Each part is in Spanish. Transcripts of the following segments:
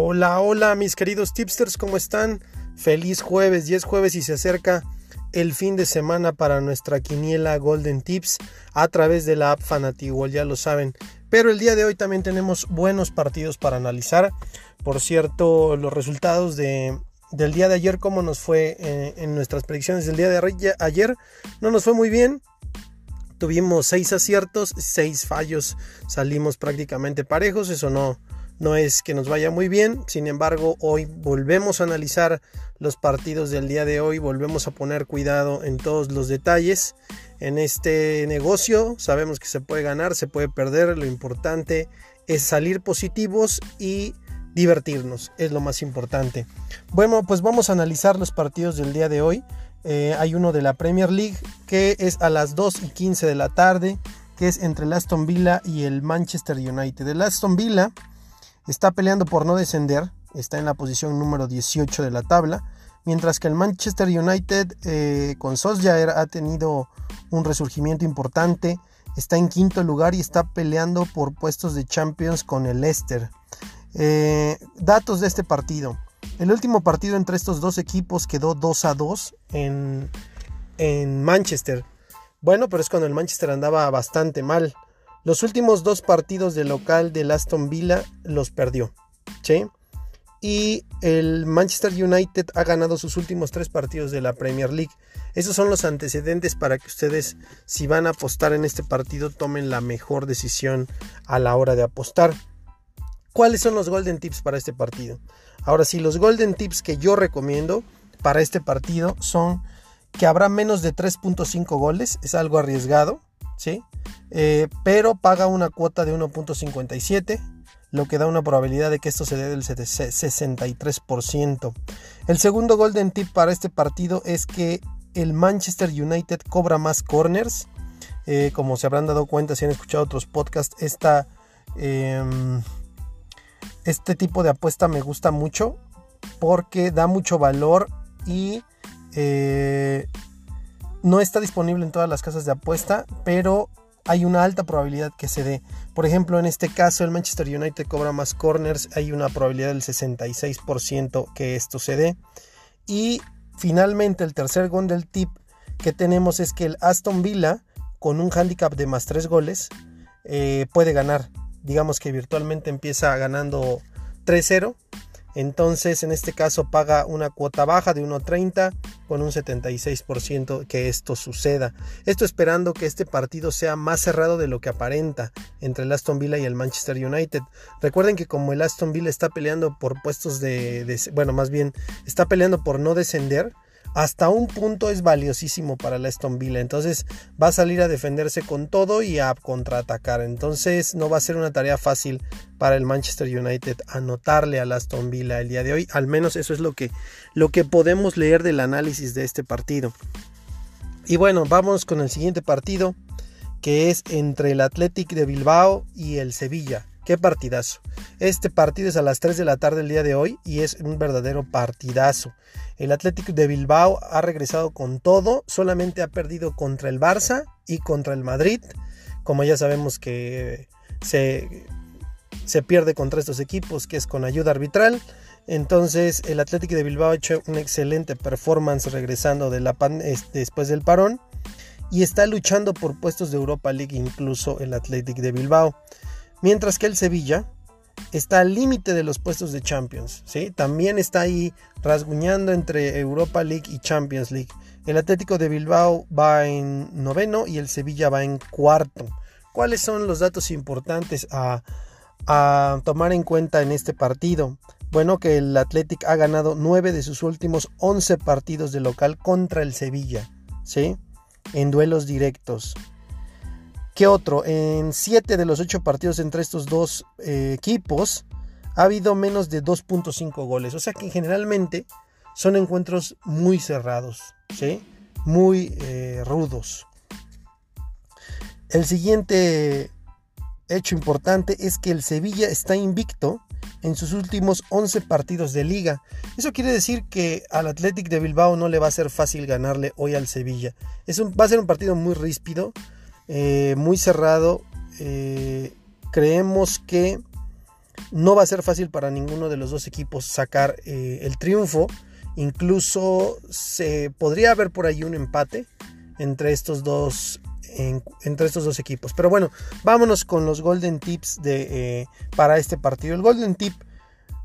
Hola, hola mis queridos tipsters, ¿cómo están? Feliz jueves, y es jueves y se acerca el fin de semana para nuestra quiniela Golden Tips a través de la app Fanatiwall, ya lo saben. Pero el día de hoy también tenemos buenos partidos para analizar. Por cierto, los resultados de, del día de ayer, cómo nos fue eh, en nuestras predicciones del día de ayer, no nos fue muy bien. Tuvimos seis aciertos, seis fallos, salimos prácticamente parejos, eso no, no es que nos vaya muy bien, sin embargo hoy volvemos a analizar los partidos del día de hoy, volvemos a poner cuidado en todos los detalles. En este negocio sabemos que se puede ganar, se puede perder, lo importante es salir positivos y divertirnos, es lo más importante. Bueno, pues vamos a analizar los partidos del día de hoy. Eh, hay uno de la Premier League que es a las 2 y 15 de la tarde, que es entre el Aston Villa y el Manchester United. El Aston Villa Está peleando por no descender, está en la posición número 18 de la tabla, mientras que el Manchester United eh, con Solskjaer ha tenido un resurgimiento importante, está en quinto lugar y está peleando por puestos de Champions con el Leicester. Eh, datos de este partido. El último partido entre estos dos equipos quedó 2 a 2 en, en Manchester. Bueno, pero es cuando el Manchester andaba bastante mal. Los últimos dos partidos de local del Aston Villa los perdió. ¿sí? Y el Manchester United ha ganado sus últimos tres partidos de la Premier League. Esos son los antecedentes para que ustedes, si van a apostar en este partido, tomen la mejor decisión a la hora de apostar. ¿Cuáles son los Golden Tips para este partido? Ahora sí, los Golden Tips que yo recomiendo para este partido son que habrá menos de 3.5 goles, es algo arriesgado, ¿sí? Eh, pero paga una cuota de 1.57, lo que da una probabilidad de que esto se dé del 63%. El segundo golden tip para este partido es que el Manchester United cobra más corners. Eh, como se habrán dado cuenta si han escuchado otros podcasts, em, este tipo de apuesta me gusta mucho porque da mucho valor y eh, no está disponible en todas las casas de apuesta, pero hay una alta probabilidad que se dé. Por ejemplo, en este caso el Manchester United cobra más corners, hay una probabilidad del 66% que esto se dé. Y finalmente el tercer gol del tip que tenemos es que el Aston Villa con un handicap de más 3 goles eh, puede ganar. Digamos que virtualmente empieza ganando 3-0 entonces, en este caso paga una cuota baja de 1.30 con un 76% que esto suceda. Esto esperando que este partido sea más cerrado de lo que aparenta entre el Aston Villa y el Manchester United. Recuerden que como el Aston Villa está peleando por puestos de, de bueno, más bien está peleando por no descender, hasta un punto es valiosísimo para la Aston Villa. Entonces va a salir a defenderse con todo y a contraatacar. Entonces no va a ser una tarea fácil para el Manchester United anotarle a Aston Villa el día de hoy. Al menos eso es lo que, lo que podemos leer del análisis de este partido. Y bueno, vamos con el siguiente partido que es entre el Athletic de Bilbao y el Sevilla. Qué partidazo. Este partido es a las 3 de la tarde el día de hoy y es un verdadero partidazo. El Atlético de Bilbao ha regresado con todo, solamente ha perdido contra el Barça y contra el Madrid. Como ya sabemos que se, se pierde contra estos equipos, que es con ayuda arbitral. Entonces el Atlético de Bilbao ha hecho una excelente performance regresando después del parón y está luchando por puestos de Europa League incluso el Atlético de Bilbao. Mientras que el Sevilla está al límite de los puestos de Champions, ¿sí? También está ahí rasguñando entre Europa League y Champions League. El Atlético de Bilbao va en noveno y el Sevilla va en cuarto. ¿Cuáles son los datos importantes a, tomar en cuenta en este partido? Bueno, que el Atlético ha ganado 9 de sus últimos 11 partidos de local contra el Sevilla, ¿sí? En duelos directos. ¿Qué otro? En 7 de los 8 partidos entre estos dos eh, equipos ha habido menos de 2.5 goles. O sea que generalmente son encuentros muy cerrados, ¿sí? muy eh, rudos. El siguiente hecho importante es que el Sevilla está invicto en sus últimos 11 partidos de liga. Eso quiere decir que al Athletic de Bilbao no le va a ser fácil ganarle hoy al Sevilla. Es va a ser un partido muy ríspido eh, muy cerrado. Eh, creemos que No va a ser fácil para ninguno de los dos equipos sacar eh, el triunfo. Incluso se podría haber por ahí un empate entre estos dos entre estos dos equipos. Pero bueno, vámonos con los golden tips de, para este partido. El golden tip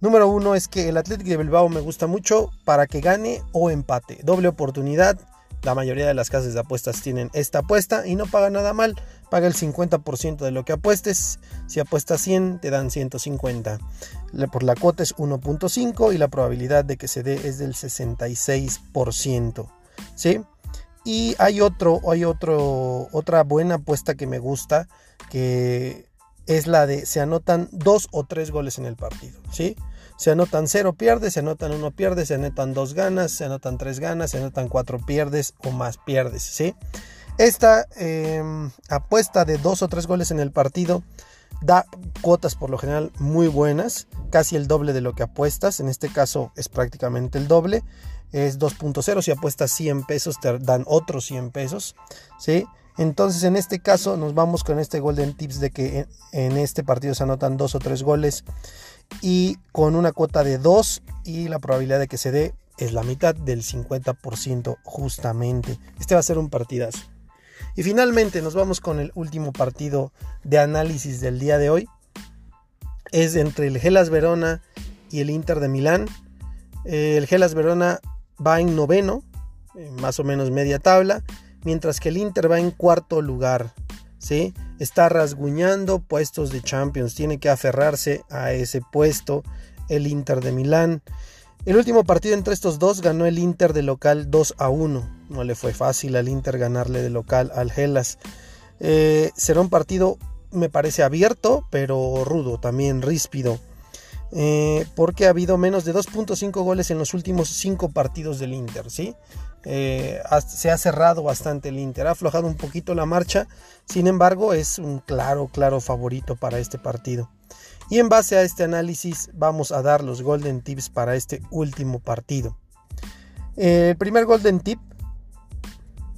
número uno es que el Athletic de Bilbao me gusta mucho para que gane o empate. Doble oportunidad. La mayoría de las casas de apuestas tienen esta apuesta y no paga nada mal. Paga el 50% de lo que apuestes. Si apuestas 100, te dan 150. Por la cuota es 1.5 y la probabilidad de que se dé es del 66%. ¿Sí? Y hay otro, hay otro, otra buena apuesta que me gusta, que es la de se anotan dos o tres goles en el partido, ¿sí? Se anotan cero pierdes, se anotan uno pierdes, se anotan dos ganas, se anotan tres ganas, se anotan cuatro pierdes o más pierdes, ¿sí? Esta em, apuesta de dos o tres goles en el partido da cuotas por lo general muy buenas, casi el doble de lo que apuestas, en este caso es prácticamente el doble, es 2.0, si apuestas 100 pesos te dan otros 100 pesos, ¿sí? Entonces en este caso nos vamos con este Golden Tips de que en este partido se anotan dos o tres goles y con una cuota de 2 y la probabilidad de que se dé es la mitad del 50% justamente. Este va a ser un partidazo. Y finalmente nos vamos con el último partido de análisis del día de hoy. Es entre el Gelas Verona y el Inter de Milán. El Gelas Verona va en noveno, más o menos media tabla, mientras que el Inter va en cuarto lugar. ¿Sí? Está rasguñando puestos de Champions, tiene que aferrarse a ese puesto el Inter de Milán. El último partido entre estos dos ganó el Inter de local 2 a 1. No le fue fácil al Inter ganarle de local al Gelas. Eh, será un partido, me parece, abierto, pero rudo, también ríspido. Eh, porque ha habido menos de 2.5 goles en los últimos 5 partidos del Inter, ¿sí? Eh, se ha cerrado bastante el Inter, ha aflojado un poquito la marcha, sin embargo es un claro, claro favorito para este partido. Y en base a este análisis vamos a dar los golden tips para este último partido. El primer golden tip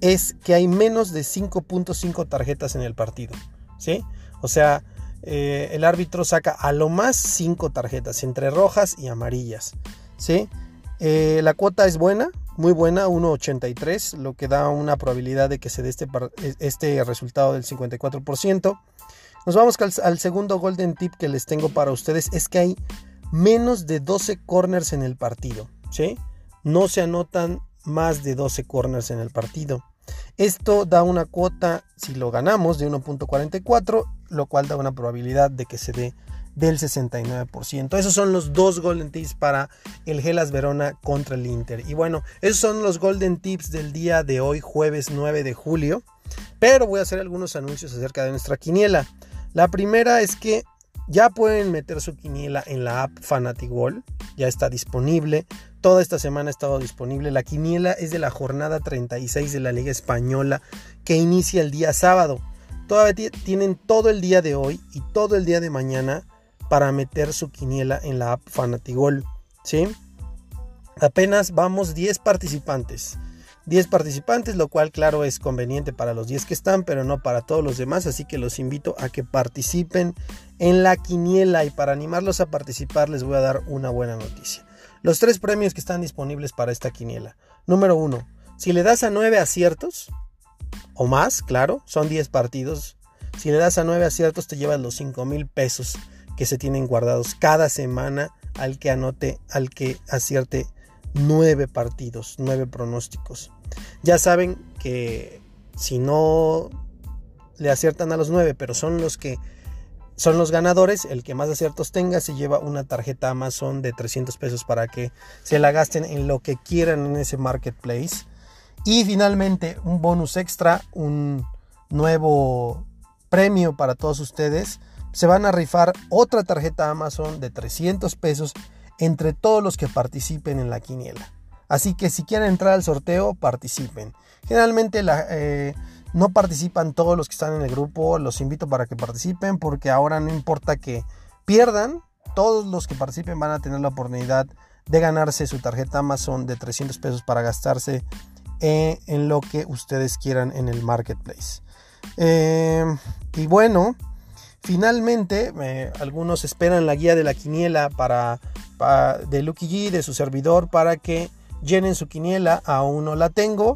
es que hay menos de 5.5 tarjetas en el partido, ¿sí? O sea, eh, el árbitro saca a lo más 5 tarjetas, entre rojas y amarillas. ¿sí? Eh, la cuota es buena, muy buena, 1.83, lo que da una probabilidad de que se dé este, este resultado del 54%. Nos vamos al, al, segundo golden tip que les tengo para ustedes, es que hay menos de 12 corners en el partido. ¿sí? No se anotan más de 12 corners en el partido. Esto da una cuota, si lo ganamos, de 1.44, lo cual da una probabilidad de que se dé del 69%. Esos son los dos Golden Tips para el Gelas Verona contra el Inter. Y bueno, esos son los Golden Tips del día de hoy, jueves 9 de julio. Pero voy a hacer algunos anuncios acerca de nuestra quiniela. La primera es que ya pueden meter su quiniela en la app Fanatigol. Ya está disponible. Toda esta semana ha estado disponible. La quiniela es de la jornada 36 de la Liga Española que inicia el día sábado. Todavía tienen todo el día de hoy y todo el día de mañana para meter su quiniela en la app Fanatigol. ¿sí? Apenas vamos 10 participantes. 10 participantes, lo cual claro es conveniente para los 10 que están, pero no para todos los demás, así que los invito a que participen en la quiniela y para animarlos a participar les voy a dar una buena noticia. Los tres premios que están disponibles para esta quiniela. Número uno, si le das a nueve aciertos, o más, claro, son 10 partidos. Si le das a nueve aciertos, te llevas los 5 mil pesos que se tienen guardados cada semana al que anote, al que acierte nueve partidos, nueve pronósticos. Ya saben que si no le aciertan a los nueve, pero son los que son los ganadores. El que más aciertos tenga se lleva una tarjeta Amazon de 300 pesos para que se la gasten en lo que quieran en ese marketplace. Y finalmente un bonus extra, un nuevo premio para todos ustedes. Se van a rifar otra tarjeta Amazon de 300 pesos entre todos los que participen en la quiniela. Así que si quieren entrar al sorteo, participen. Generalmente eh, no participan todos los que están en el grupo, los invito para que participen porque ahora no importa que pierdan, todos los que participen van a tener la oportunidad de ganarse su tarjeta Amazon de 300 pesos para gastarse eh, en lo que ustedes quieran en el marketplace. Eh, y bueno, Finalmente, algunos esperan la guía de la quiniela para, de Lucky G, de su servidor, para que llenen su quiniela. Aún no la tengo.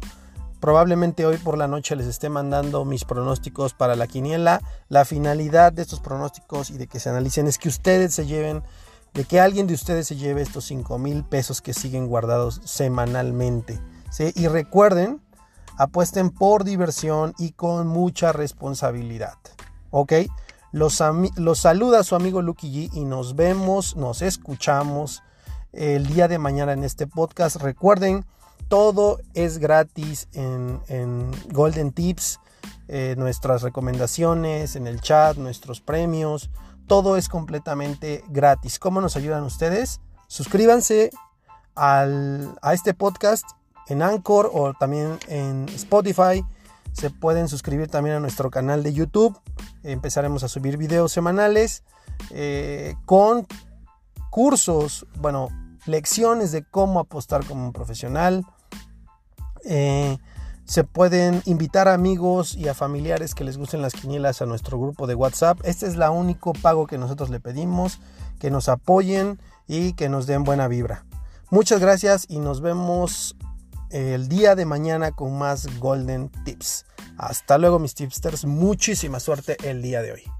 Probablemente hoy por la noche les esté mandando mis pronósticos para la quiniela. La finalidad de estos pronósticos y de que se analicen es que ustedes se lleven, de que alguien de ustedes se lleve estos 5 mil pesos que siguen guardados semanalmente. Y recuerden, apuesten por diversión y con mucha responsabilidad. ¿Ok? Los, saluda su amigo Lucky G y nos vemos, nos escuchamos el día de mañana en este podcast. Recuerden, todo es gratis en, Golden Tips, eh, nuestras recomendaciones, en el chat, nuestros premios. Todo es completamente gratis. ¿Cómo nos ayudan ustedes? Suscríbanse al, a este podcast en Anchor o también en Spotify. Se pueden suscribir también a nuestro canal de YouTube. Empezaremos a subir videos semanales eh, con cursos, bueno, lecciones de cómo apostar como un profesional. Eh, se pueden invitar a amigos y a familiares que les gusten las quinielas a nuestro grupo de WhatsApp. Este es el único pago que nosotros le pedimos, que nos apoyen y que nos den buena vibra. Muchas gracias y nos vemos el día de mañana con más Golden Tips. Hasta luego mis tipsters, muchísima suerte el día de hoy.